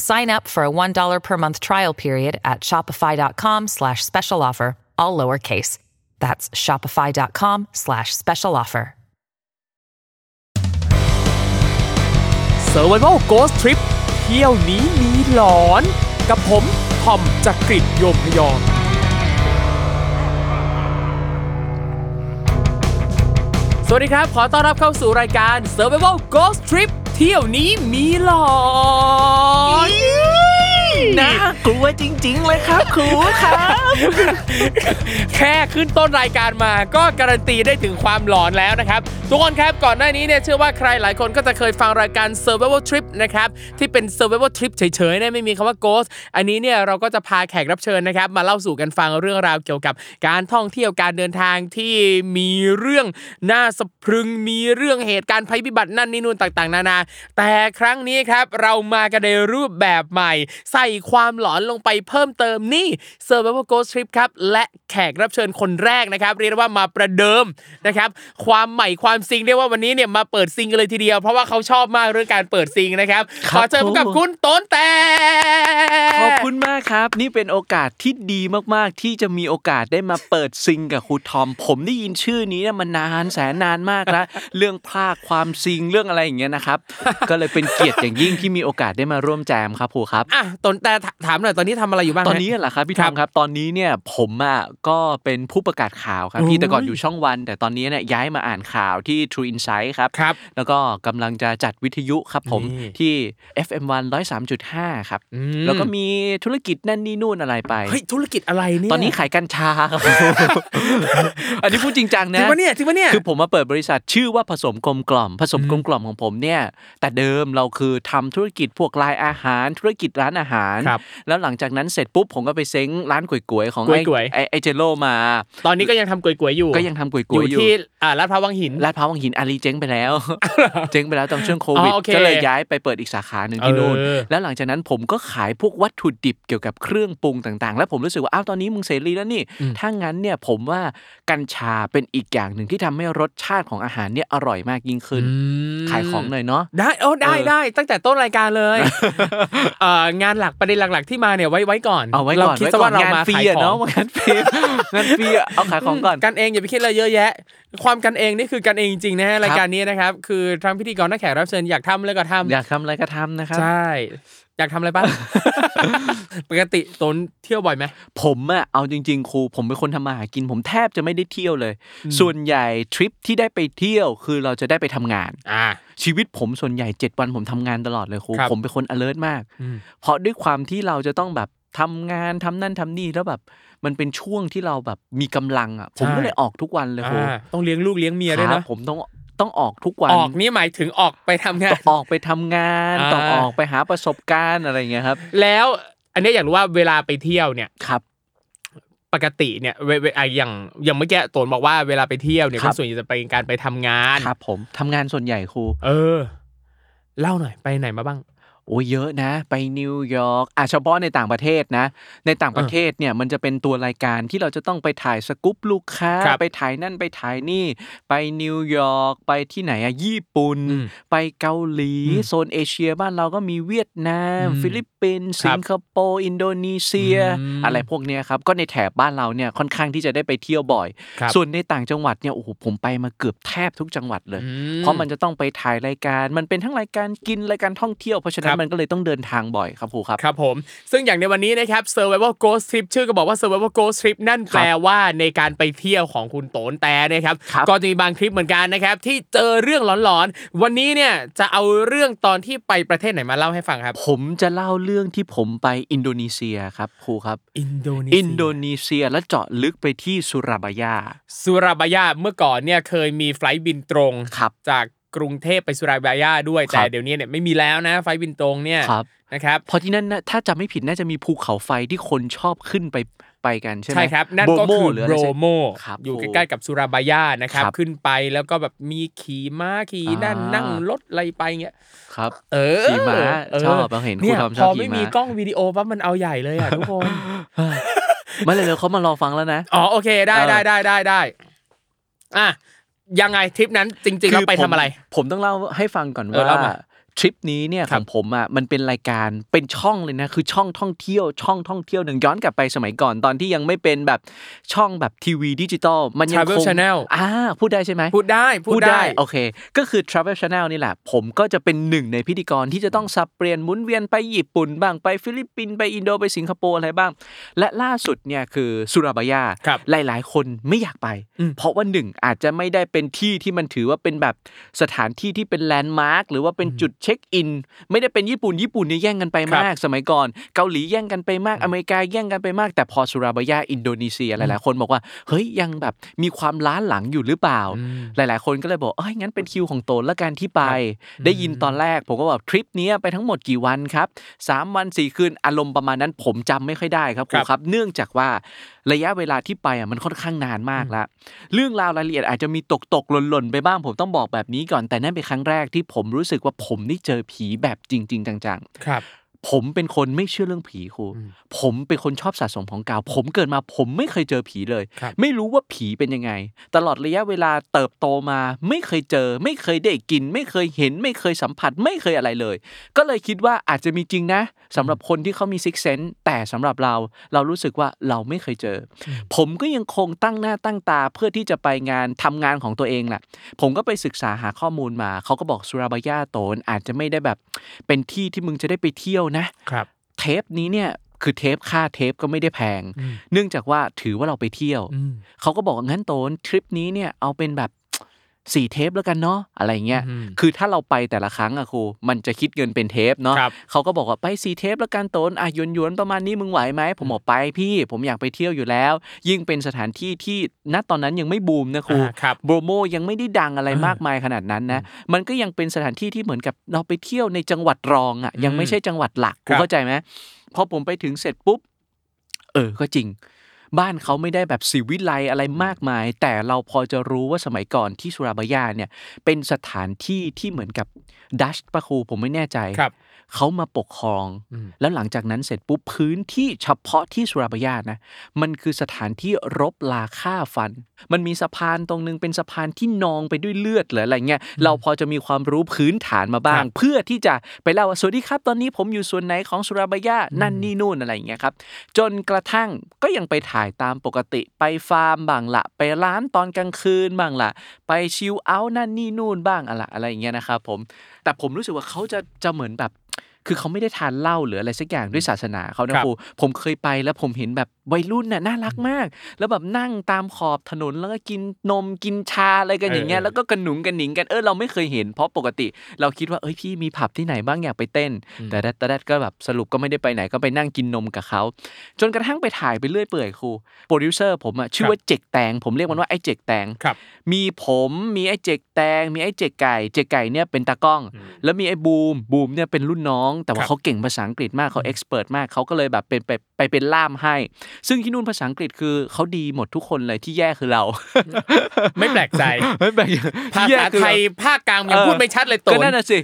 Sign up for a $1 per month trial period at shopify.com slash special offer, all lowercase. That's shopify.com slash special offer. Survival Ghost Trip เที่ยวนี้มีหลอน กับผมทอมจากกรีฑโยมพยอม สวัสดีครับ ขอต้อนรับเข้าสู่รายการ Survival Ghost Trip เที่ยวนี้มีหลอน น่ากลัวจริง ๆ เลยครับครูครับ แค่ขึ้นต้นรายการมาก็การันตีได้ถึงความหลอนแล้วนะครับ ทุกคนครับก่อนหน้านี้เนี่ยเชื่อว่าใครหลายคนก็จะเคยฟังรายการ Survival Trip นะครับที่เป็น Survival Trip เฉยๆเนี่ยไม่มีคำว่า Ghost อันนี้เนี่ยเราก็จะพาแขกรับเชิญนะครับ มาเล่าสู่กันฟังเรื่องราวเกี่ยวกับการท่องเที่ยวการเดินทางที่มีเรื่องน่าสะพรึงมีเรื่องเหตุการณ์ภัยพิบัตินั่นนี่นู่นต่างๆ นานา แต่ครั้งนี้ครับเรามากันในรูปแบบใหม่ ใส่ความหลอนลงไปเพิ่มเติมนี่ Survival Ghost Trip ครับและแขกรับเชิญคนแรกนะครับ เรียกได้ว่ามาประเดิมนะครับความใหม่ความซิงเรียกว่าวันนี้เนี่ยมาเปิดซิงกันเลยทีเดียว เพราะว่าเขาชอบมากเรื่องการเปิดซิงนะครับขอเชิญพบกับคุณต้นแต่ขอบคุณมากครับ นี่เป็นโอกาสที่ดีมากๆ ที่จะมีโอกาสได้มาเปิดซิงกับครูทอม ผมได้ยินชื่อนี้เนี่ยมานานแสนนานมากแล้วเรื่องภาคความซิงเรื่องอะไรอย่างเงี้ยนะครับก็เลยเป็นเกียรติอย่างยิ่งที่มีโอกาสได้มาร่วมแจมครับครูครับอะต้นแต่ถามหน่อยตอนนี้ทำอะไรอยู่บ้างตอนฮะนี้เหรอครับพี่คทรัอบมครับ ตอนนี้เนี่ยผมอะก็เป็นผู้ประกาศข่าวครับโอ้พี่ยแต่ก่อนอยู่ช่องวัน แต่ตอนนี้เนี่ยย้ายมาอ่านข่าวที่ True Insight ครับครับ แล้วก็กำลังจะจัดวิทยุครับผมนี่ที่ FM1 103.5 ครับอืมแล้วก็มีธุรกิจนั่นนี่นู่นอะไรไปเฮ้ยธุรกิจอะไรเนี่ยตอนนี้ขายกัญชาครับอันนี้พูดจริงจังจรินะงปะเนี่ยจริงปะเนี่ยคือผมมาเปิดบริษัทชื่อว่าผสมกลมกล่อมผสมกลมกล่อมของผมเนี่ยแต่เดิมเราคือทำธุรกิจพวกลายอาหารธุรกิจร้านอาหารครับแล้วหลังจากนั้นเสร็จปุ๊บผมก็ไปเซ้งร้านก๋วยก๋วยๆของไอ้ก๋วยๆไอ้ไอ้เจโร่มา ตอนนี้ก็ยังทำกลวยๆอยู่ ก็ยังทำก๋วยอก๋วยยู่อยู่ที่อ่าลาดพร้าววังหินลาดพร้าววังหินอารีเจ๊งไปแล้ว เจ๊งไปแล้วตอนช่วงโควิดอ๋อโอเคก็เลยย้ายไปเปิดอีกสาขาหนึ่งที่นู่นเออแล้วหลังจากนั้นผมก็ขายพวกวัตถุดิบเกี่ยวกับเครื่องปรุงต่างๆ แล้วผมรู้สึกว่าอ้าวตอนนี้มึงเสรีแล้วนี่ถ้างั้นเนี่ยผมว่ากัญชาเป็นอีกอย่างหนึ่งที่ทำให้รสชาติของอาหารเนี่ยอร่อยมากยิ่งขึ้น ขายของหน่อยเนาะได้โอ้ได้เออได้ตั้งแต่ต้นรายการเลยเอ่องานหลักประเด็นหลักๆที่มาเนี่ยไว้ไว้ก่อนเอาไว้เราก่อนคิดไว้ซะก่อว่านเรางานมาฟรีขายอะขอเนาะงงานฟรีงานฟรีอะเอาขายของก่อนกันเองอย่าไปคิดอะไรเยอะแยะ ความกันเองนี่คือกันเองจริงๆนะฮะรายการนี้นะครับคือทั้งพิธีกรและแขกรับเชิญอยากทำอะไรก็ทำอยากทำอะไรก็ทำนะครับใช่ อยากทำอะไรบ้างปกติตนเที่ยวบ่อยไหมผมอะเอาจริง ๆ ครู ผมเป็นคนทำมาหากิน ผมแทบจะไม่ได้เที่ยวเลย ส่วนใหญ่ทริปที่ได้ไปเที่ยวคือเราจะได้ไปทำงานอ่าชีวิตผมส่วนใหญ่7วันผมทำงานตลอดเลยครูครับผมเป็นคน alert มากอืมเพราะด้วยความที่เราจะต้องแบบทำงานทำนั่นทำนี่แล้วแบบมันเป็นช่วงที่เราแบบมีกำลังอะผมก็เลยออกทุกวันเลยครูอ่าต้องเลี้ยงลูกเลี้ยงเมียด้วยครันะบผมต้อง ต้องออกทุกวันออกนี่หมายถึงออกไปทำงาต้อนงออกไปทำงานอ่าต้องออกไปหาประสบการณ์อะไรอย่างเงี้ยครับ แล้วอันเนี้ยอยากรู้ว่าเวลาไปเที่ยวเนี่ยครับปกติเนี่ยเวเวอะอย่างอย่างเมื่อกี้โตนบอกว่าเวลาไปเที่ยวเนี่ยครัก็บส่วนใหญ่จะไปการไปทำงานครับ ผมทำงานส่วนใหญ่ครู เออ เล่าหน่อยไปไหนมาบ้าง โอ้ยเยอะนะ ไปนิวยอร์กอะเฉพาะในต่างประเทศนะ ในต่างประเทศเนี่ยมันจะเป็นตัวรายการที่เราจะต้องไปถ่ายสกู๊ปลูกค้า ครับไปถ่ายนั่นไปถ่ายนี่ ไปนิวยอร์กไปที่ไหนอะญี่ปุ่น อืมไปเกาหลี อืมโซนเอเชียบ้านเราก็มีเวียดนาม อืมฟิลิปปินส์ครับสิงคโปร์อินโดนีเซีย อืมอะไรพวกเนี้ยครับก็ในแถบบ้านเราเนี่ยค่อนข้างที่จะได้ไปเที่ยวบ่อย ครับ ส่วนในต่างจังหวัดเนี่ยโอ้โหผมไปมาเกือบแทบทุกจังหวัดเลย อื เพราะมันจะต้องไปถ่ายรายการ มันเป็นทั้งรายการกินรายการท่องเที่ยว เพราะฉะนั้นครันั้นมันก็เลยต้องเดินทางบ่อยครับครูครับครับผม ซึ่งอย่างในวันนี้นะครับ Survival Ghost Trip ชื่อก็บอกว่า Survival Ghost Trip นั่นแปลว่าในการไปเที่ยวของคุณโต๋นแตร์นะครับครับก็จะมีบางทริปเหมือนกันนะครับที่เจอเรื่องหลอนๆวันนี้เนี่ยจะเอาเรื่องตอนที่ไปประเทศไหนมาเล่าให้ฟังครับ ผมจะเล่าเรื่องที่ผมไปอินโดนีเซียครับครูครับ อินโดนีอินโดนีเซียและเจาะลึกไปที่สุราบายาสุราบายาเมื่อก่อนเนี่ยเคยมี flight บินตรงครับจาก กรุงเทพไปสุราบายาด้วยครับแต่เดี๋ยวนี้เนี่ยไม่มีแล้วนะ flight บินตรงเนี่ยครับนะครับเพราะที่นั่นนะถ้าจำไม่ผิดน่าจะมีภูเขาไฟที่คนชอบขึ้นไปไปกันใช่ไหมใช่ครับ นั่นโบก็โมคือหรืออะโบไรสักโมครับอยู่โอ้ใกล้ๆกับสุราบายานะครับครับ ขึ้นไปแล้วก็แบบมีขี่ม้าขี่นั่นอ่านั่นั่งรถอะไรไปเงี้ยครับ เออขี่ม้าออชอบเราเห็นครูเนี่ยทอมชอบพอไม่ขี่ม้ามีกล้องวิดีโอปั๊บมันเอาใหญ่เลยอะทุกคนไม่เลยเร็วเขามารอฟังแล้วนะอ๋อโอเคได้เออได้ได้ได้ได้อะ ยังไงทริปนั้นจริงๆแล้วไปทำอะไรผผมต้องเล่าให้ฟังก่อนเออเล่าว่ามา ทริปนี้เนี่ยครับของผมอะมันเป็นรายการเป็นช่องเลยนะคือช่องท่องเที่ยวช่องท่องเที่ยวหนึ่งย้อนกลับไปสมัยก่อนตอนที่ยังไม่เป็นแบบช่องแบบทีวีดิจิตอลมันยัง Travel คง Channel อ่าพูดได้ใช่ไหมพูดได้พูดได้โอเค ก็คือ Travel Channel นี่แหละ ผมก็จะเป็นหนึ่งในพิธีกรที่จะต้องสับเปลี่ยนหมุนเวียนไปญี่ปุ่นบ้างไปฟิลิปปินส์ไปอินโดไปสิงคโปร์อะไรบ้าง และล่าสุดเนี่ยคือสุราบายาครับหลาย ๆ คนไม่อยากไปอืมเพราะว่าหนึ่งอาจจะไม่ได้เป็นที่ที่มันถือว่าเป็นแบบสถานที่ที่เป็นแลนด์มาร์คหรือว่าเป็นจุดเช็คอิน ไม่ได้เป็นญี่ปุ่นญี่ปุ่นเนี่ยแย่งกันไปมาก สมัยก่อน เกาหลีแย่งกันไปมากอเมริกาแย่งกันไปมาก แต่พอสุราบายาอินโดนีเซียหลายๆ คนบอกว่าเฮ้ยยังแบบมีความล้าหลังอยู่หรือเปล่าอืมหลายๆ คนก็เลยบอกเอ้ยงั้นเป็นคิวของโต๋นละกันที่ไป ได้ยินตอนแรกผมก็บอกทริปเนี้ยไปทั้งหมดกี่วันครับ3วัน4คืนอารมณ์ประมาณนั้นผมจำไม่ค่อยได้ครับคครับครับ เนื่องจากว่าระยะเวลาที่ไปอะมันค่อนข้างนานมากแล้วเรื่องราวรายละเอียดอาจจะมีตกตกๆหล่นหล่นๆไปบ้างผมต้องบอกแบบนี้ก่อนแต่นั่นเป็นครั้งแรกที่ผมรู้สึกว่าผมได้เจอผีแบบจริง ๆ จังๆครับ ผมเป็นคนไม่เชื่อเรื่องผีครูอืมผมเป็นคนชอบสะสมของเก่าผมเกิดมาผมไม่เคยเจอผีเลยครับไม่รู้ว่าผีเป็นยังไง ตลอดระยะเวลาเติบโตมา ไม่เคยเจอ ไม่เคยได้กิน ไม่เคยเห็น ไม่เคยสัมผัส ไม่เคยอะไรเลย ก็เลยคิดว่าอาจจะมีจริงนะสำหรับคนที่เขามีซิกเซนแต่สำหรับเรา เรารู้สึกว่าเราไม่เคยเจออผมก็ยังคงตั้งหน้าตั้งตาเพื่อที่จะไปงานทำงานของตัวเองแหละผมก็ไปศึกษาหาข้อมูลมาเขาก็บอกสุราบายาโตนอาจจะไม่ได้แบบ เป็นที่ที่มึงจะได้ไปเที่ยวนะครับเทปนี้เนี่ยคือเทปค่าเทปก็ไม่ได้แพงอืมเนื่องจากว่าถือว่าเราไปเที่ยวอืมเขาก็บอกว่างั้นโตนทริปนี้เนี่ยเอาเป็นแบบ สี่เทปแล้วกันเนาะอะไรเงี้ยอืมคือถ้าเราไปแต่ละครั้งอะครู มันจะคิดเงินเป็นเทปเนาะครับเขาก็บอกว่าไปสี่เทปแล้วกันโตนอะหยวนหยวนๆประมาณนี้มึงไหวไหม ผมบอกไปพี่ ผมอยากไปเที่ยวอยู่แล้ว ยิ่งเป็นสถานที่ที่ณตอนนั้นยังไม่บูมนะครูอ่าครับโบรโมยังไม่ได้ดังอะไรมากมายขนาดนั้นนะ มันก็ยังเป็นสถานที่ที่เหมือนกับเราไปเที่ยวในจังหวัดรองอะยังไม่ใช่จังหวัดหลักคคุรับเข้าใจไหมพอผมไปถึงเสร็จปุ๊บ เออ ก็จริง บ้านเขาไม่ได้แบบสิวิไลอะไรมากมาย แต่เราพอจะรู้ว่าสมัยก่อนที่สุราบายาเนี่ยเป็นสถานที่ที่เหมือนกับดัชปะครูผมไม่แน่ใจครับ เขามาปกครองอืมแล้วหลังจากนั้นเสร็จปุ๊บพื้นที่เฉพาะที่สุราบายานะมันคือสถานที่รบลาฆ่าฟัน มันมีสะพานตรงนึงเป็นสะพานที่นองไปด้วยเลือดหรืออะไรเงี้ยเราพอจะมีความรู้พื้นฐานมาบ้างครับเพื่อที่จะไปเล่าว่าสวัสดีครับ ตอนนี้ผมอยู่ส่วนไหนของสุราบายานั่นนี่นู่นอะไรอย่างเงี้ยครับจนกระทั่งก็ยังไปถ่ายตามปกติไปฟาร์มบ้างละไปร้านตอนกลางคืนบ้างละไปชิลเอาท์นั่นนี่นู่นบ้างอะไรอะไรอย่างเงี้ยนะครับผมแต่ผมรู้สึกว่าเขาจะจะเหมือนแบบ คือเขาไม่ได้ทานเหล้าหรืออะไรสักอย่างด้วยศาสนาเขานะครับครูผมเคยไปแล้วผมเห็นแบบวัยรุ่นน่ะน่ารักมาก แล้วแบบนั่งตามขอบถนนแล้วก็กินนมกินชาอะไรกันอย่างเงี้ยเออแล้วก็กระหนุงกระหนิงกันเออเราไม่เคยเห็นเพราะปกติ เราคิดว่าเอ้ยพี่มีผับที่ไหนบ้างอยากไปเต้น แต่ดัดแต่ดัดก็แบบสรุปก็ไม่ได้ไปไหนก็ไปนั่งกินนมกับเขาจนกระทั่งไปถ่ายไปเรื่อยเปื่อยครูโปรดิวเซอร์ผมอะชื่อว่าเจกแตง ผมเรียกมันว่าไอ้เจกแตงครับมีผมมีไอ้เจกแตง มีไอ้เจกไก่เจกไก่เนี่ยเป็นตากล้อง แล้วมีไอ้บูมบูมเนี่ยเป็นรุ่นน้อง แต่ว่าครับเขาเก่งภาษาอังกฤษมากเขา expert มากเขาก็เลยแบบเป็นไปไปเป็นล่ามให้ซึ่งที่นู่นภาษาอังกฤษคือเขาดีหมดทุกคนเลยที่แย่คือเรา ไม่แปลกใจไม่แปลกที่แย่คือเราภาษาไทยภาคกลางยังพูดไม่ชัดเลยโต๋นก็นั่นน่ะสิ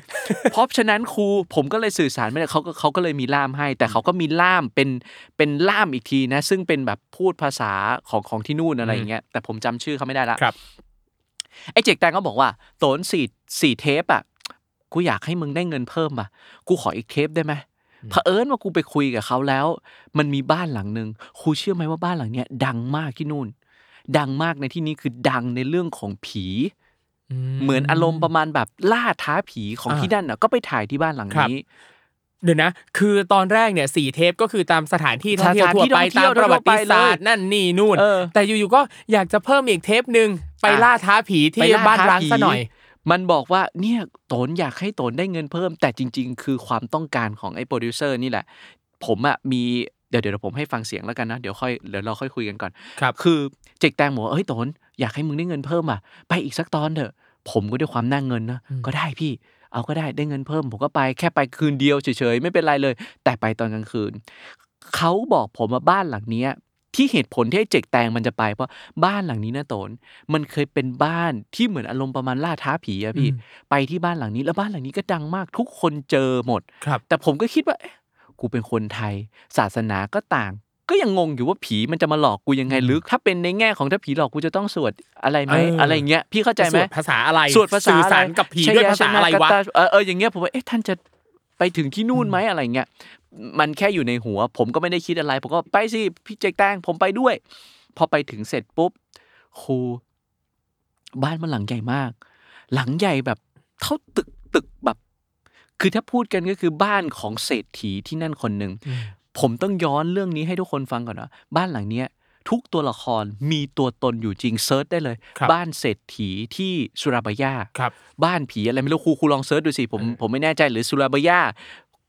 เพราะฉะนั้นครูผมก็เลยสื่อสารไม่ได้เขาก็เขาก็เลยมีล่ามให้ แต่เขาก็มีล่ามเป็นเป็นล่ามอีกทีนะ ซึ่งเป็นแบบพูดภาษาของของที่นู่นอะไรอย่างเงี้ยแต่ผมจำชื่อเขาไม่ได้ละครับไอ้เจกแตงก็บอกว่าโตนสี่สี่เทปอะกูอยากให้มึงได้เงินเพิ่มอะกูขออีกเทปได้ไหม เผอิญว่ากูไปคุยกับเขาแล้ว มันมีบ้านหลังหนึ่งครูเชื่อไหมว่าบ้านหลังเนี้ยดังมากที่นู่น ดังมากในที่นี้คือดังในเรื่องของผี เหมือนอารมณ์ประมาณแบบล่าท้าผีของอ่าที่นั่นน่ะก็ไปถ่ายที่บ้านหลังครับนี้เดี๋ยวนะ คือตอนแรกเนี่ยสี่เทปก็คือตามสถานที่ท่องเที่ยวสถานทั่วที่ไปท่องเที่ตามยวประวัติศาสตทั่วไปเลยร์นั่นนี่นู่นเออแต่อยู่ๆก็อยากจะเพิ่มอีกเทปหนึ่งไปอะล่าท้าผีไปที่ล่บ้านท้ร้างผีซะหน่อย มันบอกว่าเนี่ยโตนอยากให้โตนได้เงินเพิ่ม แต่จริง ๆ คือความต้องการของไอ้โปรดิวเซอร์นี่แหละ ผมอะมีเดี๋ยวเดี๋ยวผมให้ฟังเสียงแล้วกันนะเดี๋ยวค่อยเดี๋ยวเราค่อยคุยกันก่อนครับคือเจกแตงบอกว่าเอ้ยโตนอยากให้มึงได้เงินเพิ่มอะไปอีกสักตอนเถอะ ผมก็ด้วยความน่าเงินนะก็ได้พี่ เอาก็ได้ได้เงินเพิ่ม ผมก็ไปแค่ไปคืนเดียวเฉยๆไม่เป็นไรเลย แต่ไปตอนกลางคืนเขาบอกผมว่าบ้านหลังเนี้ย ที่เหตุผลที่ไอ้เจกแตงมันจะไป เพราะบ้านหลังนี้นะโตน มันเคยเป็นบ้านที่เหมือนอารมณ์ประมาณล่าท้าผีอะพี่อืมไปที่บ้านหลังนี้แล้วบ้านหลังนี้ก็ดังมากทุกคนเจอหมดครับแต่ผมก็คิดว่าเอ๊ะกูเป็นคนไทย ศาสนาก็ต่าง ก็ยังงงอยู่ว่าผีมันจะมาหลอกกูยังไงหรือถ้าเป็นในแง่ของถ้าผีหลอกกูจะต้องสวดอะไรไหมเออออะไรเงี้ยพี่เข้าใจไหมสวดภาษาอะไรสวดภาษาสื่ออะไรสารกับผีชด้วยยภาษาอะไรชนวะกตเออเอออย่างเงี้ยผมว่าเอ๊ะท่านจะไปถึงที่นู่นไหมอะไรเงี้ย มันแค่อยู่ในหัว ผมก็ไม่ได้คิดอะไร ผมก็ไปสิพี่เจกแตงผมไปด้วย พอไปถึงเสร็จปุ๊บครูบ้านมันหลังใหญ่มาก หลังใหญ่แบบเท่าตึกตึกแบบ คือถ้าพูดกันก็คือบ้านของเศรษฐีที่นั่นคนหนึ่งผมต้องย้อนเรื่องนี้ให้ทุกคนฟังก่อนนะบ้านหลังเนี้ยทุกตัวละครมีตัวตนอยู่จริง search ได้เลยครับบ้านเศรษฐีที่สุราบายาครับบ้านผีอะไรไม่รู้ครูครูลอง search ดูสิผมผมไม่แน่ใจหรือสุราบายา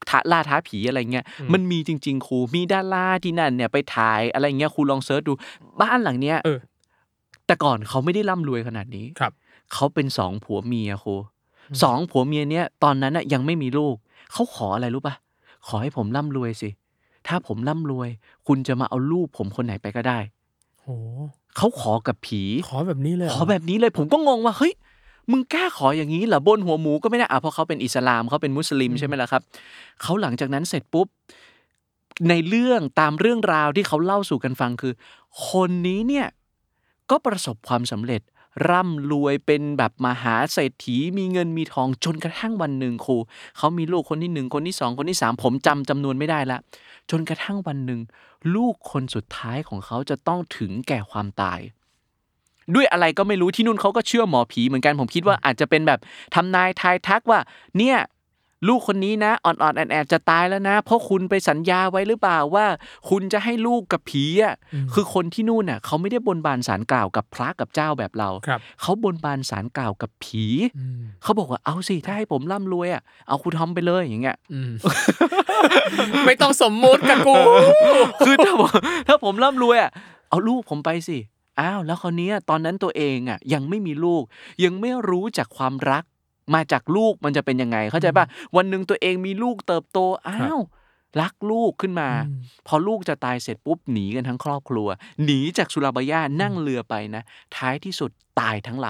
ท้าล่าท้าผีอะไรเงี้ยมันมีจริง ๆ ครูมีดาราที่นั่นเนี่ยไปถ่ายอะไรเงี้ยครูลอง search ดู บ้านหลังเนี้ยเออแต่ก่อนเขาไม่ได้ร่ำรวยขนาดนี้ครับเขาเป็นสองผัวเมียครูสองผัวเมียเนี้ยตอนนั้นน่ะยังไม่มีลูกเขาขออะไรรู้ปะขอให้ผมร่ำรวยสิถ้าผมร่ำรวย คุณจะมาเอาลูกผมคนไหนไปก็ได้โอ้เขาขอกับผี ขอแบบนี้เลยเหรขอแบบนี้เลย ผมก็งงว่าเฮ้ย มึงกล้าขออย่างนี้เหรอบนหัวหมูก็ไม่ได้อะเพราะเขาเป็นอิสลามเขาเป็นมุสลิมใช่ไหมล่ะครับเขาหลังจากนั้นเสร็จปุ๊บในเรื่องตามเรื่องราวที่เขาเล่าสู่กันฟังคือ คนนี้เนี่ยก็ประสบความสำเร็จ ร่ำรวยเป็นแบบมหาเศรษฐีมีเงินมีทองจนกระทั่งวันหนึ่งครูเขามีลูกคนที่หนึ่งคนที่สองคนที่สามผมจำจำนวนไม่ได้ละจนกระทั่งวันหนึ่ง ลูกคนสุดท้ายของเขาจะต้องถึงแก่ความตาย ด้วยอะไรก็ไม่รู้ที่นู่นเขาก็เชื่อหมอผีเหมือนกันผมคิดว่าอาจจะเป็นแบบทำนายทายทักว่า เนี่ยลูกคนนี้นะอ่อนๆแอดๆจะตายแล้วนะ เพราะคุณไปสัญญาไว้หรือเปล่าว่า คุณจะให้ลูกกับผีอะคือคนที่นู่นน่ะเขาไม่ได้บนบานสารกล่าวกับพระกับเจ้าแบบเราครับเขาบนบานสารกล่าวกับผีอืมเขาบอกว่าเอาสิถ้าให้ผมร่ำรวยอะเอาคุณทอมไปเลยอย่างเงี้ยอืมไม่ต้องสมมุติกับกูคือถ้าผมถ้าผมร่ำรวยอะเอาลูกผมไปสิ อ้าว แล้วคราวเนี้ยตอนนั้นตัวเองอะยังไม่มีลูก ยังไม่รู้จากความรัก มาจากลูกมันจะเป็นยังไง เข้าใจป่ะวันหนึ่งตัวเองมีลูกเติบโตอ้าวรักลูกขึ้นมาอืมพอลูกจะตายเสร็จปุ๊บหนีกันทั้งครอบครัว หนีจากสุราบายานั่งเรือไปนะ ท้ายที่สุดตายทั้งล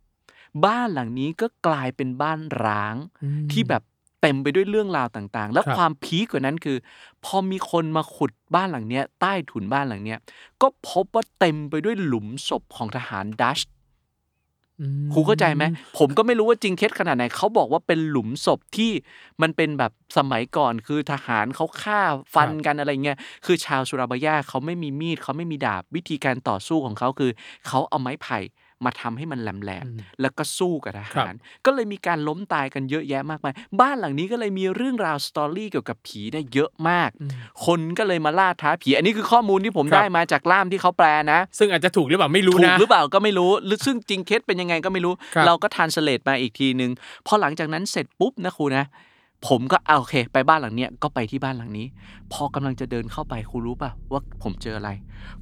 ำบ้านหลังนี้ก็กลายเป็นบ้านร้างอืมที่แบบ เต็มไปด้วยเรื่องราวต่างๆ แล้วครับ ความพีคกว่านั้นคือ พอมีคนมาขุดบ้านหลังเนี้ยใต้ถุนบ้านหลังเนี้ยก็พบว่าเต็มไปด้วยหลุมศพของทหารดัช อืมครูเข้าใจไหมผมก็ไม่รู้ว่าจริงเท็จขนาดไหนเขาบอกว่าเป็นหลุมศพที่มันเป็นแบบสมัยก่อนคือทหารเขาฆ่าฟันกันอะไรเงี้ยคือชาวสุราบายาเขาไม่มีมีดเขาไม่มีดาบวิธีการต่อสู้ของเขาคือเขาเอาไม้ไผ่ มาทำให้มันแหลมๆแล้วก็สู้กับทหาร ก็เลยมีการล้มตายกันเยอะแยะมากมาย บ้านหลังนี้ก็เลยมีเรื่องราวสตอรี่เกี่ยวกับผีเนี่ยเยอะมาก คนก็เลยมาล่าท้าผี อันนี้คือข้อมูลที่ผมครับได้มาจากล่ามที่เขาแปลนะ ซึ่งอาจจะถูกหรือเปล่าไม่รู้ถูกนะหรือเปล่าก็ไม่รู้ หรือซึ่งจริงเคสเป็นยังไงก็ไม่รู้ครับเราก็ทานสเลตมาอีกทีนึง พอหลังจากนั้นเสร็จปุ๊บนะครูนะ ผมก็เอาโอเค ไปบ้านหลังเนี้ยก็ไปที่บ้านหลังนี้ พอกำลังจะเดินเข้าไปครูรู้ป่ะว่าผมเจออะไร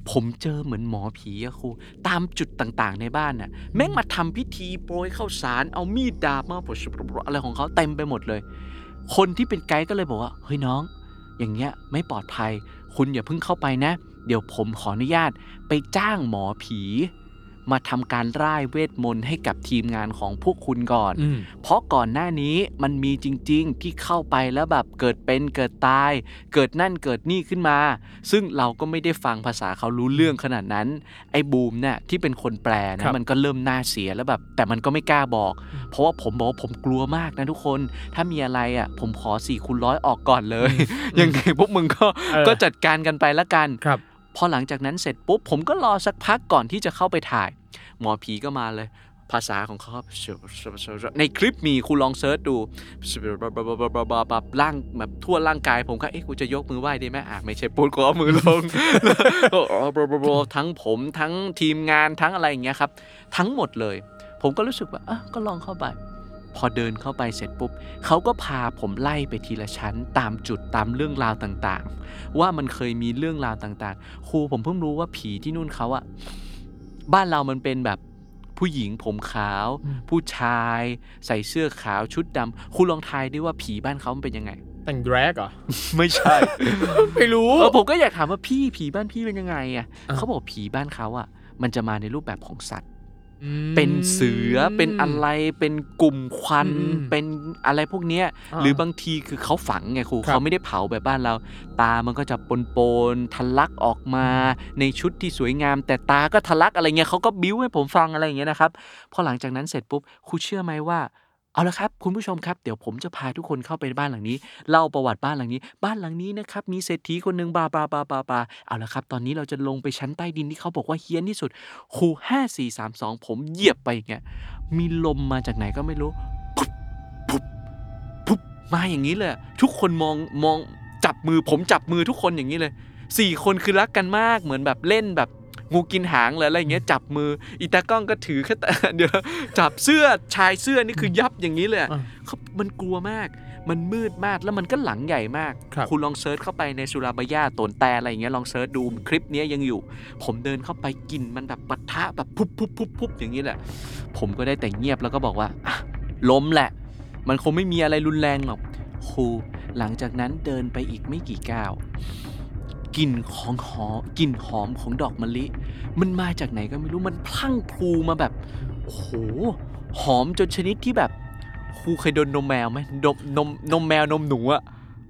ผมเจอเหมือนหมอผีอะครูตามจุดต่างๆในบ้านน่ะแม่งมาทำพิธีโปรยข้าวสารเอามีดดาบมาปะอะไรของเขาเต็มไปหมดเลย คนที่เป็นไกด์ก็เลยบอกว่าเฮ้ยน้อง อย่างเงี้ยไม่ปลอดภัย คุณอย่าเพิ่งเข้าไปนะ เดี๋ยวผมขออนุญาตไปจ้างหมอผี มาทำการร่ายเวทมนต์ให้กับทีมงานของพวกคุณก่อนอืมเพราะก่อนหน้านี้มันมีจริง ๆ ที่เข้าไปแล้วแบบเกิดเป็นเกิดตาย เกิดนั่นเกิดนี่ขึ้นมา ซึ่งเราก็ไม่ได้ฟังภาษาเขารู้เรื่องขนาดนั้น ไอ้บูมเนี่ยที่เป็นคนแปลครันะบมันก็เริ่มน่าเสียแล้วแบบ แต่มันก็ไม่กล้าบอก เพราะว่าผมบอกว่าผมกลัวมากนะทุกคน ถ้ามีอะไรอะ ผมขอสี่คูณร้อยออกก่อนเลยยังไงพวกมึงก็เออก็จัดการกันไปละกันครับ พอหลังจากนั้นเสร็จปุ๊บผมก็รอสักพักก่อนที่จะเข้าไปถ่าย หมอผีก็มาเลย ภาษาของเขาในคลิปมีคุณลองเซิร์ชดูร่างแบบทั่วร่างกายผมก็เอ๊ะกูจะยกมือไหว้ได้ไหมอะไม่ใช่ปูดก็เอามือลงทั้งผมทั้งทีมงานทั้งอะไรอย่างเงี้ยครับ ทั้งหมดเลย ผมก็รู้สึกว่าอะก็ลองเข้าไป พอเดินเข้าไปเสร็จปุ๊บเขาก็พาผมไล่ไปทีละชั้น ตามจุดตามเรื่องราวต่างๆ ว่ามันเคยมีเรื่องราวต่างๆ ครูผมเพิ่งรู้ว่าผีที่นู่นเขาอะบ้านเรามันเป็นแบบผู้หญิงผมขาว ผู้ชาย ใส่เสื้อขาวชุดดำครูลองทายดิว่าผีบ้านเขามันเป็นยังไง แต่งแดรกเหรอ ไม่ใช่ ไม่รู้เออผมก็อยากถามว่าพี่ผีบ้านพี่เป็นยังไงอะอะเขาบอกผีบ้านเขาอะมันจะมาในรูปแบบของสัตว์อืม เป็นเสือเป็นอะไรเป็นกลุ่มควันอืมเป็นอะไรพวกเนี้ยอ่าหรือบางทีคือเขาฝังไงครูครับเขาไม่ได้เผาแบบบ้านเรา ตามันก็จะปนปนๆทะลักออกมาในชุดที่สวยงาม แต่ตาก็ทะลักอะไรเงี้ยเขาก็บิ้วให้ผมฟังอะไรอย่างเงี้ยนะครับพอหลังจากนั้นเสร็จปุ๊บครูเชื่อไหมว่า เอาละครับคุณผู้ชมครับ เดี๋ยวผมจะพาทุกคนเข้าไปบ้านหลังนี้เล่าประวัติบ้านหลังนี้ บ้านหลังนี้นะครับมีเศรษฐีคนหนึ่งบาบาบาบาบาเอาละครับ ตอนนี้เราจะลงไปชั้นใต้ดินที่เขาบอกว่าเฮี้ยนที่สุดคูห้าสี่สามสองผมเหยียบไปอย่างเงี้ยมีลมมาจากไหนก็ไม่รู้ปุ๊บปุ๊บปุ๊บมาอย่างนี้เลยทุกคนมองมองจับมือผมจับมือทุกคนอย่างนี้เลยสี่คนคือรักกันมากเหมือนแบบเล่นแบบ งูกินหางเลยอะไรอย่างเงี้ยจับมืออีตากล้องก็ถือแค่แต่เดี๋ยวจับเสื้อชายเสื้อนี่คือยับอย่างนี้เลยอะเขามันกลัวมาก มันมืดมากแล้วมันก็หลังใหญ่มากครับลอง search เข้าไปในสุราบายาโต๋นแตร์อะไรอย่างเงี้ยลอง search ดูคลิปเนี้ยยังอยู่ ผมเดินเข้าไปกลิ่นมันแบบปะทะแบบพุบพุบพุบพุบอย่างนี้แหละ ผมก็ได้แต่เงียบแล้วก็บอกว่าอะล้มแหละ มันคงไม่มีอะไรรุนแรงหรอกครูหลังจากนั้นเดินไปอีกไม่กี่ก้าว กลิ่นของหอมกลิ่นหอมของดอกมะลิ มันมาจากไหนก็ไม่รู้มันพรั่งพรูมาแบบโอ้โหหอมจนชนิดที่แบบครูเคยโดนนมแมวไหมนมนมนมแมวนมหนูอะ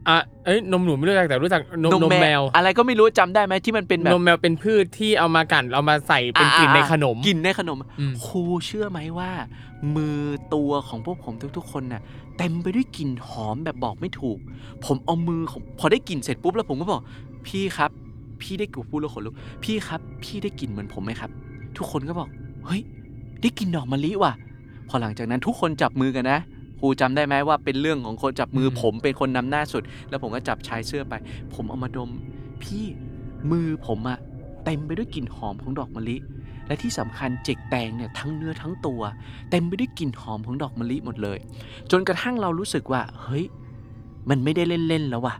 อะเอ้ยนมหนูไม่รู้จักแต่รู้จักนมนมแมว อะไรก็ไม่รู้จำได้ไหมที่มันเป็นแบบนมแมวเป็นพืชที่เอามากั่นเอามาใส่เป็นกลิ่นในขนมกลิ่นในขนมอืมครูเชื่อไหมว่า มือตัวของพวกผมทุกๆ คนน่ะเต็มไปด้วยกลิ่นหอมแบบบอกไม่ถูก ผมเอามือของพอได้กลิ่นเสร็จปุ๊บแล้วผมก็บอก พี่ครับ พี่ได้กลิ่นพูดแล้วขนลุกพี่ครับ พี่ได้กลิ่นเหมือนผมไหมครับ ทุกคนก็บอก เฮ้ย ได้กลิ่นดอกมะลิว่ะ พอหลังจากนั้นทุกคนจับมือกันนะครูจำได้ไหมว่าเป็นเรื่องของคนจับมืออม ผมเป็นคนนำหน้าสุด แล้วผมก็จับชายเสื้อไป ผมเอามาดม พี่มือผมอะเต็มไปด้วยกลิ่นหอมของดอกมะลิ และที่สำคัญเจกแตงเนี่ยทั้งเนื้อทั้งตัว เต็มไปด้วยกลิ่นหอมของดอกมะลิหมดเลย จนกระทั่งเรารู้สึกว่า เฮ้ย มันไม่ได้เล่น ๆ แล้วว่ะ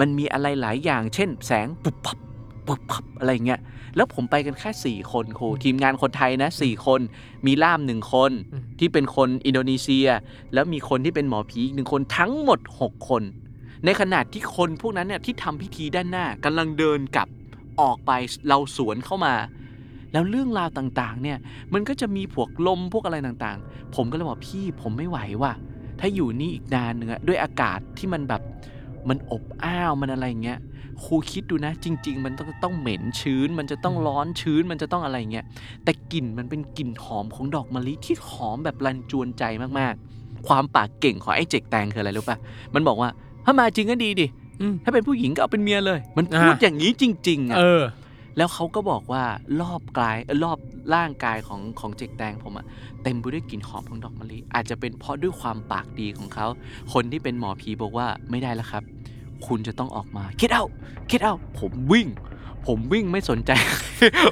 มันมีอะไรหลายอย่าง เช่น แสงปุบปับปุบปับอะไรเงี้ยแล้วผมไปกันแค่4คนครูทีมงานคนไทยนะ4คน มีล่ามหนึ่งคนอืมที่เป็นคนอินโดนีเซีย แล้วมีคนที่เป็นหมอผีอีกหนึ่งคนทั้งหมด6คน ในขณะที่คนพวกนั้นเนี่ยที่ทำพิธีด้านหน้ากำลังเดินกลับออกไปเราสวนเข้ามา แล้วเรื่องราวต่างๆ เนี่ย มันก็จะมีพวกลมพวกอะไรต่างๆ ผมก็เลยบอกพี่ผมไม่ไหวว่ะถ้าอยู่นี่อีกนานเนื้อะด้วยอากาศที่มันแบบ มันอบอ้าวมันอะไรอย่างเงี้ยครูคิดดูนะ จริง ๆ มันต้องต้องเหม็นชื้น มันจะต้องร้อนชื้นมันจะต้องอะไรเงี้ยแต่กลิ่นมันเป็นกลิ่นหอมของดอกมะลิที่หอมแบบรันจวนใจมากๆ ความปากเก่งของไอ้เจกแตงคืออะไรรู้ปะมันบอกว่าถ้ามาจริงก็ดีดิอืมถ้าเป็นผู้หญิงก็เอาเป็นเมียเลย มันพูดอ่าอย่างนี้จริง ๆอะเออแล้วเขาก็บอกว่ารอบกายเอ่อรอบร่างกายของของเจกแตงผมอะเต็มไปด้วยกลิ่นหอมของดอกมะลิอาจจะเป็นเพราะด้วยความปากดีของเขา คนที่เป็นหมอผีบอกว่าไม่ได้แล้วครับ คุณจะต้องออกมา get out get out ผมวิ่ง ผมวิ่งไม่สนใจ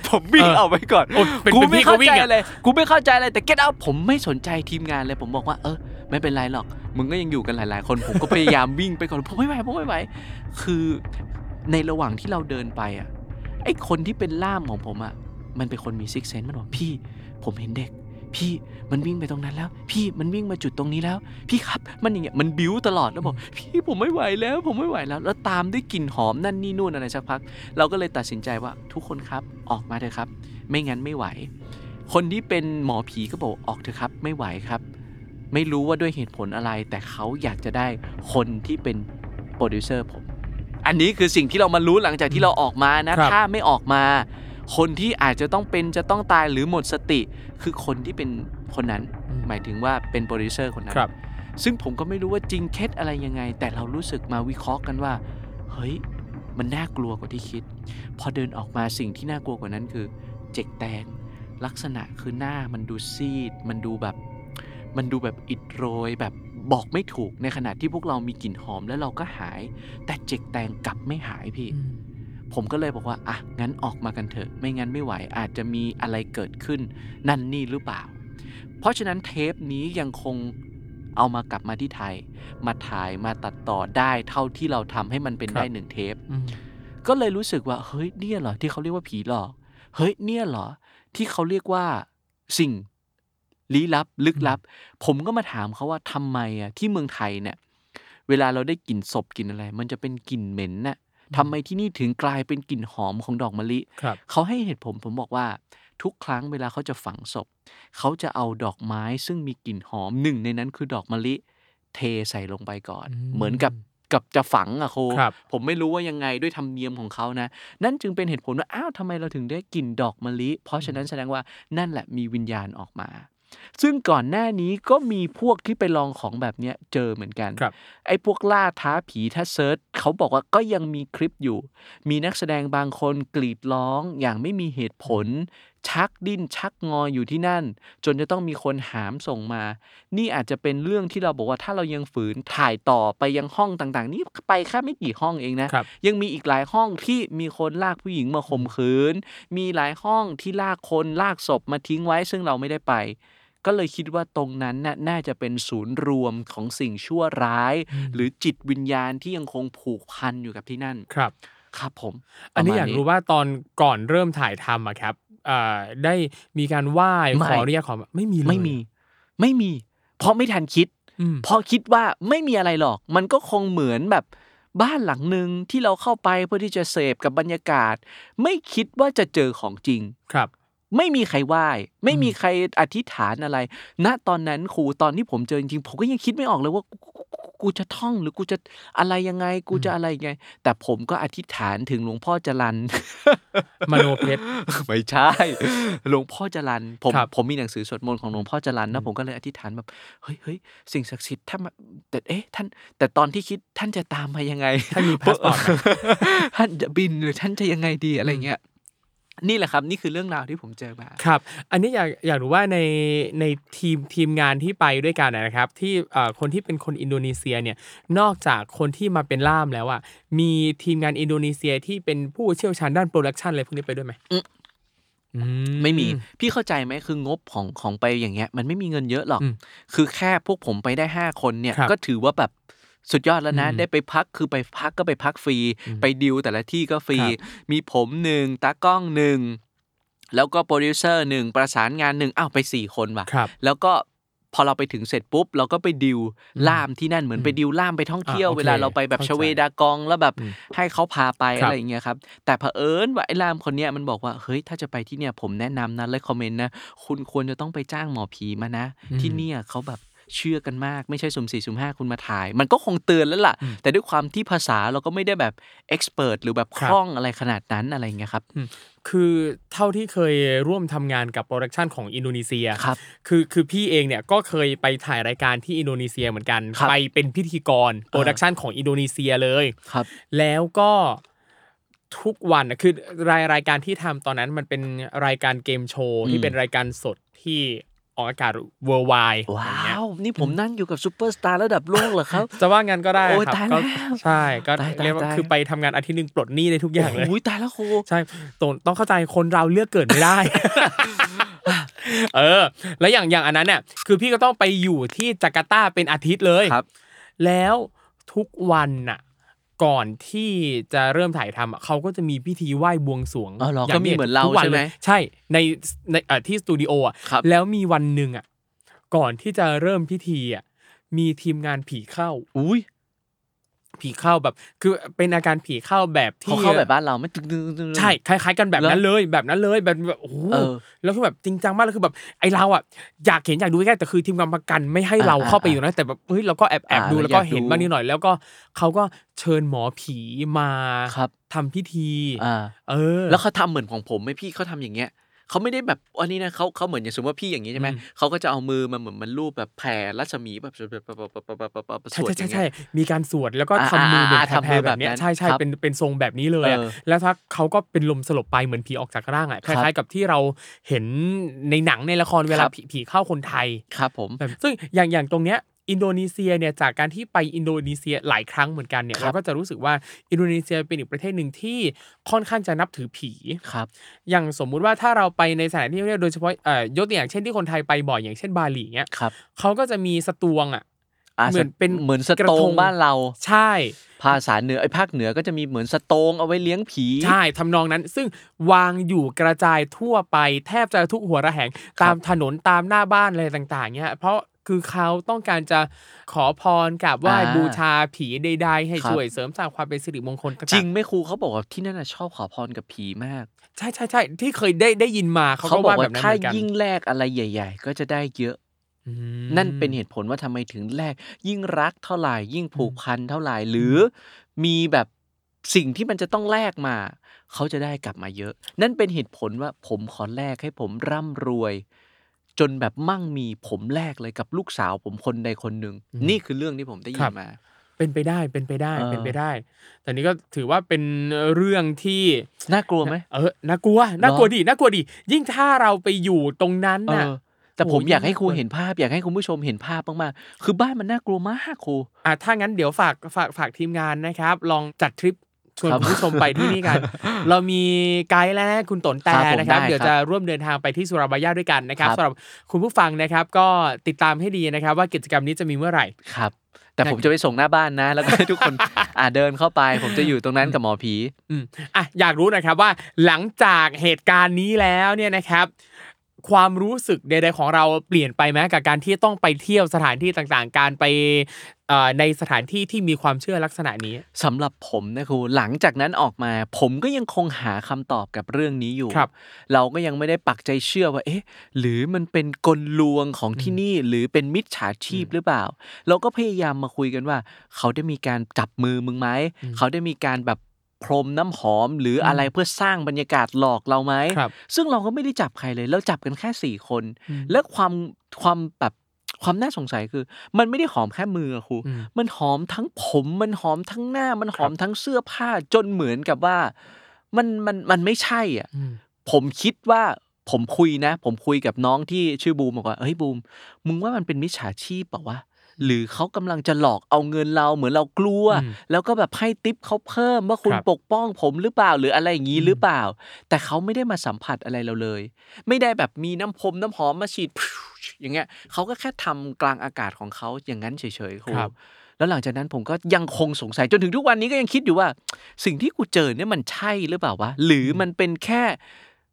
ผมวิ่งเออเอาไปก่อนโอ้เป็นกูเป็นไม่พี่เข้าก็วิ่ใจงอะเลยกูไม่เข้าใจอะไรแต่ get out ผมไม่สนใจทีมงานเลย ผมบอกว่าเออ ไม่เป็นไรหรอกมึงก็ยังอยู่กันหลาย ๆ คน ผมก็พยายามวิ่งไปก่อนผมไม่ไหวผมไม่ไหวคือในระหว่างที่เราเดินไปอะไอ้คนที่เป็นล่ามของผมอะมันเป็นคนมี sixth sense มันบอกพี่ ผมเห็นเด็ก พี่มันวิ่งไปตรงนั้นแล้ว พี่มันวิ่งมาจุดตรงนี้แล้ว พี่ครับมันอย่างเงี้ยมันบิ้วตลอดแล้วบอกพี่ผมไม่ไหวแล้ว ผมไม่ไหวแล้ว แล้วตามด้วยกลิ่นหอมนั่นนี่นู่นอะไรสักพัก เราก็เลยตัดสินใจว่าทุกคนครับออกมาเถอะครับ ไม่งั้นไม่ไหว คนที่เป็นหมอผีก็บอกออกเถอะครับ ไม่ไหวครับ ไม่รู้ว่าด้วยเหตุผลอะไร แต่เขาอยากจะได้คนที่เป็นโปรดิวเซอร์ผมอันนี้คือสิ่งที่เรามารู้หลังจากที่เราออกมานะครับถ้าไม่ออกมา คนที่อาจจะต้องเป็นจะต้องตายหรือหมดสติ คือคนที่เป็นคนนั้น หมายถึงว่าเป็นโปรดิวเซอร์คนนั้นครับซึ่งผมก็ไม่รู้ว่าจริงเคล็ดอะไรยังไง แต่เรารู้สึกมาวิเคราะห์กันว่า เฮ้ย มันน่ากลัวกว่าที่คิด พอเดินออกมาสิ่งที่น่ากลัวกว่านั้นคือ เจกแตงลักษณะคือหน้ามันดูซีด มันดูแบบ มันดูแบบอิดโรยแบบบอกไม่ถูกในขณะที่พวกเรามีกลิ่นหอมแล้วเราก็หาย แต่เจกแตงกลับไม่หายพี่ ผมก็เลยบอกว่าอะงั้นออกมากันเถอะ ไม่งั้นไม่ไหวอาจจะมีอะไรเกิดขึ้นนั่นนี่หรือเปล่า เพราะฉะนั้นเทปนี้ยังคงเอามากลับมาที่ไทย มาถ่ายมาตัดต่อได้เท่าที่เราทำให้มันเป็นครับได้หนึ่งเทปก็เลยรู้สึกว่าเฮ้ยเนี่ยเหรอที่เขาเรียกว่าผีหลอกเฮ้ยเนี่ยเหรอที่เขาเรียกว่าสิ่งลี้ลับลึกลับ ผมก็มาถามเขาว่าทำไมอะที่เมืองไทยเนี่ย เวลาเราได้กลิ่นศพกลิ่นอะไร มันจะเป็นกลิ่นเหม็นน่ะ ทำไมที่นี่ถึงกลายเป็นกลิ่นหอมของดอกมะลิครับเขาให้เหตุผลผมบอกว่าทุกครั้งเวลาเขาจะฝังศพ เขาจะเอาดอกไม้ซึ่งมีกลิ่นหอมหนึ่งในนั้นคือดอกมะลิ เทใส่ลงไปก่อนอืมเหมือนกับกับจะฝังอะโคครับผมไม่รู้ว่ายังไงด้วยธรรมเนียมของเขานะ นั่นจึงเป็นเหตุผลว่า อ้าวทำไมเราถึงได้กลิ่นดอกมะลิ เพราะฉะนั้นแสดงว่านั่นแหละมีวิญญาณออกมา ซึ่งก่อนหน้านี้ก็มีพวกที่ไปลองของแบบเนี้ยเจอเหมือนกันครับไอ้พวกล่าท้าผีถ้าเซิร์ชเขาบอกว่าก็ยังมีคลิปอยู่ มีนักแสดงบางคนกรีดร้องอย่างไม่มีเหตุผล ชักดิ้นชักงออยู่ที่นั่น จนจะต้องมีคนหามส่งมา นี่อาจจะเป็นเรื่องที่เราบอกว่าถ้าเรายังฝืนถ่ายต่อไปยังห้องต่างๆ นี่ไปแค่ไม่กี่ห้องเองนะครับยังมีอีกหลายห้องที่มีคนลากผู้หญิงมาข่มขืน มีหลายห้องที่ลากคนลากศพมาทิ้งไว้ซึ่งเราไม่ได้ไป ก็เลยคิดว่าตรงนั้นน่ะน่าจะเป็นศูนย์รวมของสิ่งชั่วร้าย หรือจิตวิญญาณที่ยังคงผูกพันอยู่กับที่นั่นครับครับผม อันนี้ปะมณอยากรู้ว่าตอนก่อนเริ่มถ่ายทำอะครับเอ่อได้มีการไหว้ไม่ขออนุญาตขอไม่มีเลยไม่มี ไม่มี เพราะไม่ทันคิดอืมเพราะคิดว่าไม่มีอะไรหรอก มันก็คงเหมือนแบบบ้านหลังหนึ่งที่เราเข้าไปเพื่อที่จะเสพกับบรรยากาศ ไม่คิดว่าจะเจอของจริงครับ ไม่มีใครไหว้ไม่มีใครอธิษฐานอะไร ณตอนนั้นครูตอนที่ผมเจอจริงๆผมก็ยังคิดไม่ออกเลยว่ากูกูกูกูจะท่องหรือกูจะอะไรยังไง กูจะอะไรยังไง แต่ผมก็อธิษฐานถึงหลวงพ่อจรันมโนเพชรไม่ใช่ หลวงพ่อจรัญผมครับผมมีหนังสือสวดมนต์ของหลวงพ่อจรัญนะผมก็เลยอธิษฐานแบบเฮ้ยเฮ้ยสิ่งศักดิ์สิทธิ์ถ้ามาแต่เอ๊ะท่าน แต่ตอนที่คิดท่านจะตามมายังไงท่านมีพาสปอร์ตไหมท่านจะบินหรือท่านจะยังไงดีอะไรเงี้ย นี่แหละครับนี่คือเรื่องราวที่ผมเจอมาครับ อันนี้อยากอยากรู้ว่าในในทีมทีมงานที่ไปด้วยกันนะครับ ที่เอ่อคนที่เป็นคนอินโดนีเซียเนี่ยนอกจากคนที่มาเป็นล่ามแล้วอะมีทีมงานอินโดนีเซียที่เป็นผู้เชี่ยวชาญด้าน production อะไรพวกนี้ไปด้วยไหมอืมอืไม่มีพี่เข้าใจไหมคืองบของของไปอย่างเงี้ย มันไม่มีเงินเยอะหรอกอืมคือแค่พวกผมไปได้ห้าคนเนี่ยครับก็ถือว่าแบบ สุดยอดแล้วนะอืมได้ไปพักคือไปพักก็ไปพักฟรีอืมไปดิวแต่ละที่ก็ฟรีครับมีผมหนึ่งตากล้องหนึ่งแล้วก็โปรดิวเซอร์หนึ่งประสานงานหนึ่งอ้าวไปสี่คนว่ะครับแล้วก็พอเราไปถึงเสร็จปุ๊บ เราก็ไปดิวอืมล่ามที่นั่นเหมือนไปดิวล่ามไปท่องเที่ยวอ่าโอเคเวลาเราไปแบบเข้าใจชเวดากองแล้วแบบอืมให้เขาพาไปครับอะไรอย่างเงี้ยครับแต่เผอิญว่าไอ้ล่ามคนเนี้ยมันบอกว่าเฮ้ยถ้าจะไปที่เนี่ยผมแนะนำนะเลย comment นะคุณควรจะต้องไปจ้างหมอผีมานะอืมที่เนี่ยเขาแบบ เชื่อกันมากไม่ใช่สุ่มสี่สุ่มห้าคุณมาถ่าย มันก็คงเตือนแล้วล่ะอืมแต่ด้วยความที่ภาษาเราก็ไม่ได้แบบ expert หรือแบบคล่องครับอะไรขนาดนั้นอะไรอย่างเงี้ยครับอืมคือเท่าที่เคยร่วมทำงานกับ production ของอินโดนีเซียครับคือคือพี่เองเนี่ยก็เคยไปถ่ายรายการที่อินโดนีเซียเหมือนกันครับไปเป็นพิธีกร production ของอินโดนีเซียเลยครับ แล้วก็ทุกวันน่ะคือรายรายการที่ทำตอนนั้นมันเป็นรายการเกมโชว์อืมที่เป็นรายการสดที่ ออกอากาศ worldwide ว้อย่างเงี้ยาว นี่ผมนั่งอยู่กับซูเปอร์สตาร์ระดับโลกเหรอครับ จะว่างั้นก็ได้โอ้ยครับตายก็แล้วใช่ก็ตายตายเรียกว่าตายคือไปทำงานอาทิตย์หนึ่งปลดหนี้ได้ทุกอย่างเลยโอ้ยตายแล้วครูใช่ต้องต้องเข้าใจคนเราเลือกเกิดไม่ได้ เออ แล้วอย่างอย่างอันนั้นเนี่ยคือพี่ก็ต้องไปอยู่ที่จาการ์ตาเป็นอาทิตย์เลยครับ แล้วทุกวันน่ะ ก่อนที่จะเริ่มถ่ายทำอะเขาก็จะมีพิธีไหว้บวงสรวงอ๋อเหรออย่างก็มีเหมือนเราทุกวันใช่ไหมลยใช่ในในเอ่อที่สตูดิโออะครับแล้วมีวันหนึ่งอะก่อนที่จะเริ่มพิธีอะมีทีมงานผีเข้าอุ้ย ผีเข้าแบบ คือเป็นอาการผีเข้าแบบที่เขาเข้าแบบบ้านเราไม่ตึงตึงตึงใช่คล้ายๆกันแบบนั้นเลยแบบนั้นเลยแบบแบบโอ้โหเออแล้วคือแบบจริงจังมากแล้วคือแบบไอเราอะอยากเห็นอยากดูใกล้ๆแต่คือทีมงานประกันไม่ให้เราอ่าเข้าไปอยู่นะแต่แบบเฮ้ยเราก็แอบแอบอ่าดูแล้วก็อยากดูเห็นบ้างนิดหน่อย แล้วก็เขาก็เชิญหมอผีมาครับทำพิธีอ่าเออ แล้วเขาทำเหมือนของผมไหมพี่เขาทำอย่างเงี้ย เขาไม่ได้แบบอันนี้นะเขาเขาเหมือนอย่างสมมติว่าพี่อย่างนี้ใช่ไหมอืมเขาก็จะเอามือมาเหมือนมันรูปแบบแผ่รัศมีแบบแบบแบบแบบแบบแบบแบบสใช่วดใช่อย่างใช่เงี้ยใช่มีการสวดแล้วก็อ่าทำมือเหมือนอ่าทำมืแผ่อๆแบบเนี้ยแบบนั้นใช่ใช่ครับเป็นเป็นทรงแบบนี้เลยอะเออแล้วถ้าเขาก็เป็นลมสลบไปเหมือนผีออกจากร่างอะคครับล้ายๆกับที่เราเห็นในหนังในละครเวลาครับผีผีเข้าคนไทยครับผมแบบซึ่งอย่างอย่างตรงเนี้ย อินโดนีเซียเนี่ยจากการที่ไปอินโดนีเซียหลายครั้งเหมือนกันเนี่ยครับเราก็จะรู้สึกว่าอินโดนีเซียเป็นอีกประเทศหนึ่งที่ค่อนข้างจะนับถือผีครับอย่างสมมุติว่าถ้าเราไปในสถานที่ท่องเที่ยวโดยเฉพาะเอ่อยกตัวอย่างเช่นที่คนไทยไปบ่อยอย่างเช่นบาหลีเงี้ยครับเขาก็จะมีสตวงอะะเหมือนเป็นเหมือนสกระโตทงงบ้านเราใช่ ภาษาเหนือไอ้ภาคเหนือก็จะมีเหมือนสโตงเอาไว้เลี้ยงผีใช่ทำนองนั้น ซึ่งวางอยู่กระจายทั่วไปแทบจะทุกหัวระแหงครับตามถนนตามหน้าบ้านอะไรต่าง ๆเนี่ยเพราะ คือเขาต้องการจะขอพรกราบไหว้อ่าบูชาผีใดๆให้ครับช่วยเสริมสร้างความเป็นสิริมงคลต่างๆจริงไหม่ครูเขาบอกว่าที่นั่นน่ะชอบขอพรกับผีมาก ใช่ใช่ใช่ที่เคยได้ได้ยินมาเขาเขาก็บอกว่าแบว่าบนั้นถ้าเหมือนกันยิ่งแลกอะไรใหญ่ ๆ ก็จะได้เยอะอืมนั่นเป็นเหตุผลว่าทำไมถึงแลกยิ่งรักเท่าไหร่ ยิ่งผูกพันเท่าไหร่ หรือมีแบบสิ่งที่มันจะต้องแลกมา เขาจะได้กลับมาเยอะ นั่นเป็นเหตุผลว่าผมขอแลกให้ผมร่ำรวย จนแบบมั่งมีผมแลกเลยกับลูกสาวผมคนใดคนหนึ่งนี่คือเรื่องที่ผมได้ยินมา เป็นไปได้เป็นไปได้เออเป็นไปได้ แต่นี้ก็ถือว่าเป็นเรื่องที่น่ากลัวไหมเออน่ากลัวน่ากลัวดิน่ากลัวดิยิ่งถ้าเราไปอยู่ตรงนั้นเอน่ะอแต่ผมโอ้ยอยากให้ครูน่ากลัวเห็นภาพ อยากให้คุณผู้ชมเห็นภาพมากๆคือบ้านมันน่ากลัวมากครูอะถ้างั้นเดี๋ยวฝากฝากฝากทีมงานนะครับ ลองจัดทริป ชวนครับคุณผู้ชมไปที่นี่กัน เรามีไกด์แล้วนะคุณตนแต่ครับผมนะครับได้เดี๋ยวครับจะร่วมเดินทางไปที่สุราบายาด้วยกันนะครับครับสำหรับคุณผู้ฟังนะครับ ก็ติดตามให้ดีนะครับ ว่ากิจกรรมนี้จะมีเมื่อไหร่ครับแต่ผมจะไปส่งหน้าบ้านนะ แล้วก็ให้ทุกคนอ่าเดินเข้าไป ผมจะอยู่ตรงนั้นกับหมอผีอืมอะอยากรู้นะครับว่าหลังจากเหตุการณ์นี้แล้วเนี่ยนะครับ ความรู้สึกใดๆของเราเปลี่ยนไปไหมกับการที่ต้องไปเที่ยวสถานที่ต่างๆ การไปเอ่อในสถานที่ที่มีความเชื่อลักษณะนี้สำหรับผมนะครูหลังจากนั้นออกมา ผมก็ยังคงหาคำตอบกับเรื่องนี้อยู่ครับ เราก็ยังไม่ได้ปักใจเชื่อว่าเอ๊ะ หรือมันเป็นกลลวงของที่นี่หรือเป็นมิจฉาชีพหรือเปล่า เราก็พยายามมาคุยกันว่า เขาได้มีการจับมือมึงไหมเขาได้มีการแบบ พรมน้ำหอมหรืออะไรเพื่อสร้างบรรยากาศหลอกเราไหมครับซึ่งเราก็ไม่ได้จับใครเลยเราจับกันแค่สี่คน และความความแบบความน่าสงสัยคือ มันไม่ได้หอมแค่มืออะครูอืมมันหอมทั้งผมมันหอมทั้งหน้า มันหอมทั้งเสื้อผ้าจนเหมือนกับว่า มันมันมันไม่ใช่อะอืมผมคิดว่าผมคุยนะ ผมคุยกับน้องที่ชื่อบูมบอกว่าเฮ้ยบูม มึงว่ามันเป็นมิจฉาชีพเปล่าวะ หรือเขากำลังจะหลอกเอาเงินเราเหมือนเรากลัวอืมแล้วก็แบบให้ติปเขาเพิ่มว่าคุณครับปกป้องผมหรือเปล่าหรืออะไรอย่างนี้อืมหรือเปล่า แต่เขาไม่ได้มาสัมผัสอะไรเราเลย ไม่ได้แบบมีน้ำพรมน้ำหอมมาฉีดอย่างเงี้ยเขาก็แค่ทำกลางอากาศของเขาอย่างนั้นเฉยๆครูครับแล้วหลังจากนั้นผมก็ยังคงสงสัยจนถึงทุกวันนี้ก็ยังคิดอยู่ว่า สิ่งที่กูเจอเนี่ยมันใช่หรือเปล่าวะหรือมันเป็นแค่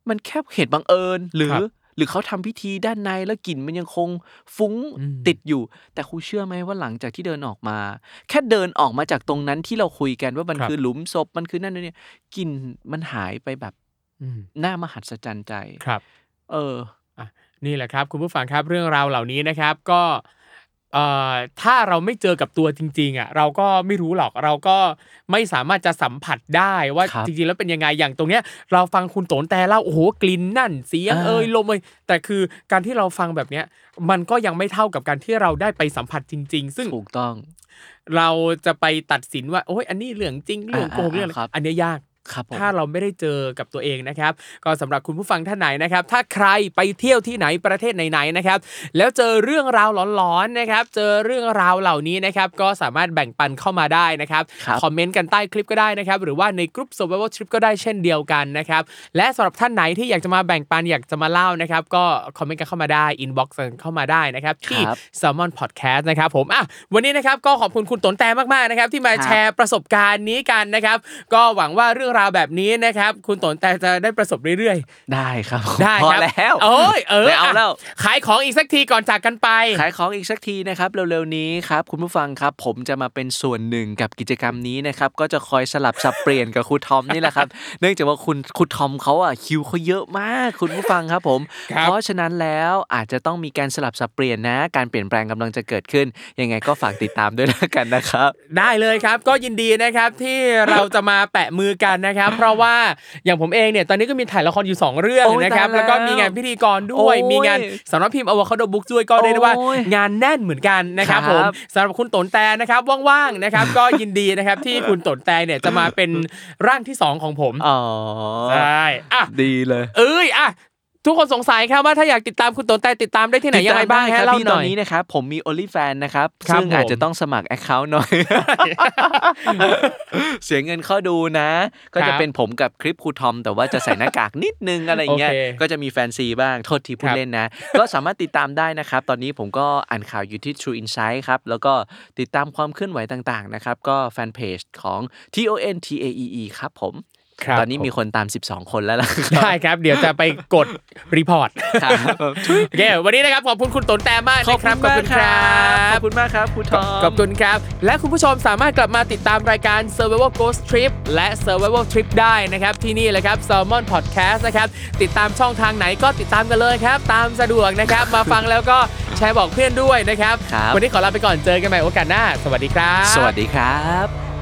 มันแค่เหตุบังเอิญหรือครับ หรือเขาทำพิธีด้านในแล้วกลิ่นมันยังคงฟุ้งอืมติดอยู่ แต่ครูเชื่อไหมว่าหลังจากที่เดินออกมา แค่เดินออกมาจากตรงนั้นที่เราคุยกันว่ามันครับคือหลุมศพมันคือนั่นเนี่ยกลิ่นมันหายไปแบบอืมน่ามหัศจรรย์ใจครับ เอออะนี่แหละครับ คุณผู้ฟังครับเรื่องราวเหล่านี้นะครับ ก็เอ่อ ถ้าเราไม่เจอกับตัวจริงๆอะเราก็ไม่รู้หรอกเราก็ไม่สามารถจะสัมผัสได้ว่าครับจริงๆแล้วเป็นยังไงอย่างตรงเนี้ย เราฟังคุณโตนแต่เล่าโอ้โหกลิ่นนั่นเสียงอ่าเอ่ยลมเอ่ยแต่คือการที่เราฟังแบบเนี้ยมันก็ยังไม่เท่ากับการที่เราได้ไปสัมผัสจริง ๆ ซึ่งถูกต้อง เราจะไปตัดสินว่าโอ้ยอันนี้เรื่องจริงเรื่องโกหกอ่าเรื่องอะไรครับอันเนี้ยยาก ครับผมถ้าเราไม่ได้เจอกับตัวเองนะครับ ก็สำหรับคุณผู้ฟังท่านไหนนะครับ ถ้าใครไปเที่ยวที่ไหนประเทศไหนๆนะครับ แล้วเจอเรื่องราวหลอนๆนะครับ เจอเรื่องราวเหล่านี้นะครับ ก็สามารถแบ่งปันเข้ามาได้นะครับครับคอมเมนต์กันใต้คลิปก็ได้นะครับ หรือว่าในกลุ่ม survival trip ก็ได้เช่นเดียวกันนะครับ และสำหรับท่านไหนที่อยากจะมาแบ่งปันอยากจะมาเล่านะครับ ก็คอมเมนต์กันเข้ามาได้ inbox กันเข้ามาได้นะครับที่ครับ Salmon Podcast นะครับผมอะวันนี้นะครับก็ขอบคุณคุณตนแต่มากๆนะครับที่มาครับแชร์ประสบการณ์นี้กันนะครับ ก็หวังว่าเรื่องราวแบบนี้นะครับ คุณตนแต่จะได้ประสบเรื่อยได้ครับๆได้พอครับแล้วโอ้ยเออไม่เอาแล้วะขายของอีกสักทีก่อนจากกันไป ขายของอีกสักทีนะครับเร็วๆนี้ครับคุณผู้ฟังครับผมจะมาเป็นส่วนหนึ่งกับกิจกรรมนี้นะครับก็จะคอยสลับสับเปลี่ยนกับครูทอมนี่แหละครับ เนื่องจากว่าคุณครูทอมเขาอะคิวเขาเยอะมากคุณผู้ฟังครับผมครับเพราะฉะนั้นแล้วอาจจะต้องมีการสลับสับเปลี่ยนนะ การเปลี่ยนแปลงกำลังจะเกิดขึ้น ยังไงก็ฝากติดตามด้วยแล้วกันนะครับ ได้เลยครับก็ยินดีนะครับที่เราจะมาแปะมือกันนะครับ เพราะว่าอย่างผมเองเนี่ยตอนนี้ก็มีถ่ายละครอยู่ 2 เรื่องโอ้ยนะครับตายแล้วแล้วก็มีงานพิธีกรด้วยโอ้ยมีงานสำนักพิมพ์ Avocado Books ด้วยก็ได้ได้ว่าโอ้ยงานแน่นเหมือนกันนะครับครับผมสำหรับคุณตนแต่นะครับว่างๆนะครับก็ยินดีนะครับที่คุณตนแต่เนี่ยจะมาเป็นร่างที่สองของผมอ๋อใช่อะดีเลย เอ้ยอะ ทุกคนสงสัยครับว่าถ้าอยากติดตามคุณตนแต่ติดตามได้ที่ไหนยังไงบ้างติดตมด้ฮะครับเล่าพี่หตน่ออนยนี้นะครับผมมี OnlyFans นะครับครับซึ่งอาจผมจะต้องสมัคร Account หน่อย เสียเงินเข้าดูนะ ก็ครัจะบเป็นผมกับคลิปครูทอม แต่ว่าจะใส่หน้ากากนิดนึงอะไรอย่างเงี้ยโอเคก็จะมีแฟนซีบ้างโทษทีพูดครับเล่นนะ ก็สามารถติดตามได้นะครับ ตอนนี้ผมก็อ่านข่าวอยู่ที่ True Insight ครับแล้วก็ติดตามความเคลื่อนไหวต่างๆนะครับก็แฟนเพจของ T O N T A E E ครับผมครับ ตอนนี้มีคนตาม 12 คนแล้วล่ะได้ครับ เดี๋ยวจะไปกด report ครับโอเควันนี้นะครับขอบคุณคุณตนแต่มากขอบนะคคุรับณมากครับขขออบบคุคุณณมากครับครูทอมขอบคุณครับ และคุณผู้ชมสามารถกลับมาติดตามรายการ Survival Ghost Trip และ Survival Trip ได้นะครับที่นี่เลยครับ Salmon Podcast นะครับติดตามช่องทางไหนก็ติดตามกันเลยครับ ตามสะดวกนะครับมาฟังแล้วก็แชร์บอกเพื่อนด้วยนะครับครับวันนี้ขอลาไปก่อนเจอกันใหม่โอกาสหน้า สวัสดีครับ สวัสดีครับ